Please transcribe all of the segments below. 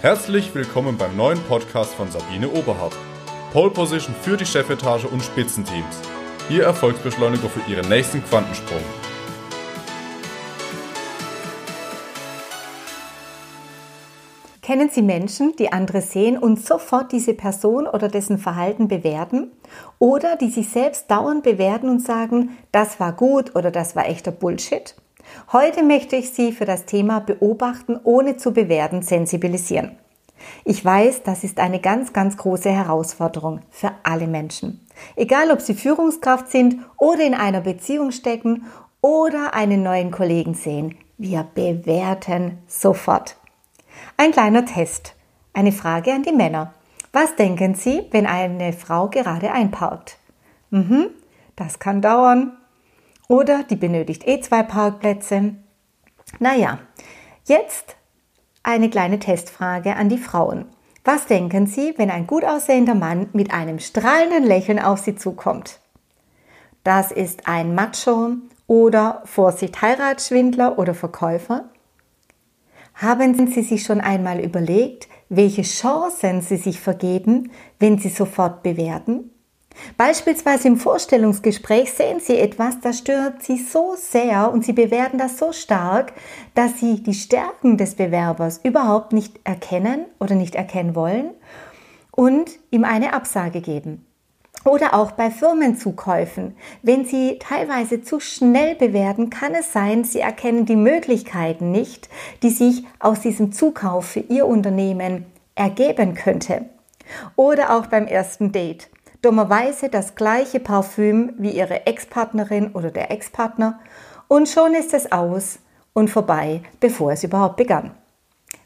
Herzlich willkommen beim neuen Podcast von Sabine Oberhardt. Pole Position für die Chefetage und Spitzenteams. Ihr Erfolgsbeschleuniger für Ihren nächsten Quantensprung. Kennen Sie Menschen, die andere sehen und sofort diese Person oder dessen Verhalten bewerten? Oder die sich selbst dauernd bewerten und sagen, das war gut oder das war echter Bullshit? Heute möchte ich Sie für das Thema Beobachten ohne zu bewerten sensibilisieren. Ich weiß, das ist eine ganz, ganz große Herausforderung für alle Menschen. Egal, ob Sie Führungskraft sind oder in einer Beziehung stecken oder einen neuen Kollegen sehen. Wir bewerten sofort. Ein kleiner Test. Eine Frage an die Männer. Was denken Sie, wenn eine Frau gerade einparkt? Mhm, das kann dauern. Oder die benötigt eh zwei Parkplätze. Naja, jetzt eine kleine Testfrage an die Frauen. Was denken Sie, wenn ein gut aussehender Mann mit einem strahlenden Lächeln auf Sie zukommt? Das ist ein Macho oder Vorsicht Heiratsschwindler oder Verkäufer? Haben Sie sich schon einmal überlegt, welche Chancen Sie sich vergeben, wenn Sie sofort bewerten? Beispielsweise im Vorstellungsgespräch sehen Sie etwas, das stört Sie so sehr und Sie bewerten das so stark, dass Sie die Stärken des Bewerbers überhaupt nicht erkennen oder nicht erkennen wollen und ihm eine Absage geben. Oder auch bei Firmenzukäufen. Wenn Sie teilweise zu schnell bewerten, kann es sein, Sie erkennen die Möglichkeiten nicht, die sich aus diesem Zukauf für Ihr Unternehmen ergeben könnte. Oder auch beim ersten Date dummerweise das gleiche Parfüm wie ihre Ex-Partnerin oder der Ex-Partner und schon ist es aus und vorbei, bevor es überhaupt begann.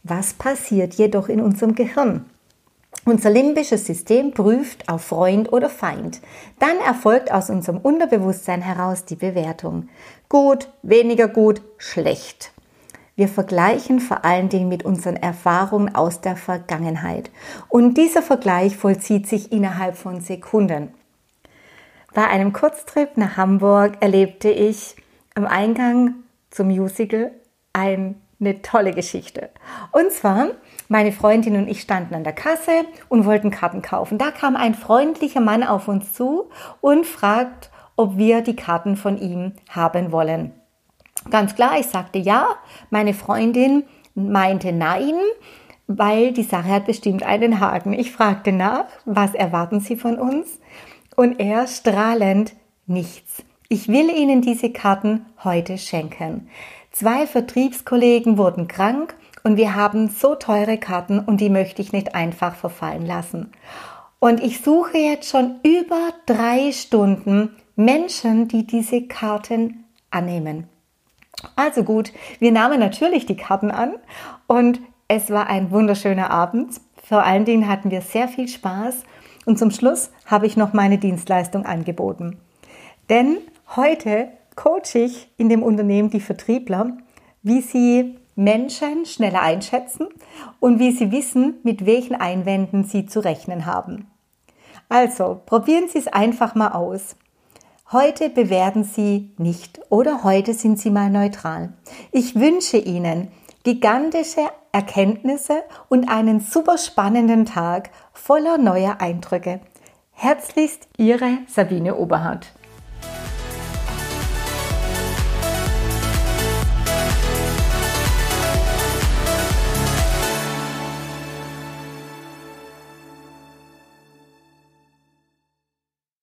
Was passiert jedoch in unserem Gehirn? Unser limbisches System prüft auf Freund oder Feind. Dann erfolgt aus unserem Unterbewusstsein heraus die Bewertung. Gut, weniger gut, schlecht. Wir vergleichen vor allen Dingen mit unseren Erfahrungen aus der Vergangenheit. Und dieser Vergleich vollzieht sich innerhalb von Sekunden. Bei einem Kurztrip nach Hamburg erlebte ich am Eingang zum Musical eine tolle Geschichte. Und zwar, meine Freundin und ich standen an der Kasse und wollten Karten kaufen. Da kam ein freundlicher Mann auf uns zu und fragt, ob wir die Karten von ihm haben wollen. Ganz klar, ich sagte ja. Meine Freundin meinte nein, weil die Sache hat bestimmt einen Haken. Ich fragte nach, was erwarten Sie von uns? Und er strahlend nichts. Ich will Ihnen diese Karten heute schenken. Zwei Vertriebskollegen wurden krank und wir haben so teure Karten und die möchte ich nicht einfach verfallen lassen. Und ich suche jetzt schon über drei Stunden Menschen, die diese Karten annehmen. Also gut, wir nahmen natürlich die Karten an und es war ein wunderschöner Abend. Vor allen Dingen hatten wir sehr viel Spaß und zum Schluss habe ich noch meine Dienstleistung angeboten. Denn heute coache ich in dem Unternehmen die Vertriebler, wie sie Menschen schneller einschätzen und wie sie wissen, mit welchen Einwänden sie zu rechnen haben. Also probieren Sie es einfach mal aus. Heute bewerten Sie nicht oder heute sind Sie mal neutral. Ich wünsche Ihnen gigantische Erkenntnisse und einen super spannenden Tag voller neuer Eindrücke. Herzlichst Ihre Sabine Oberhardt.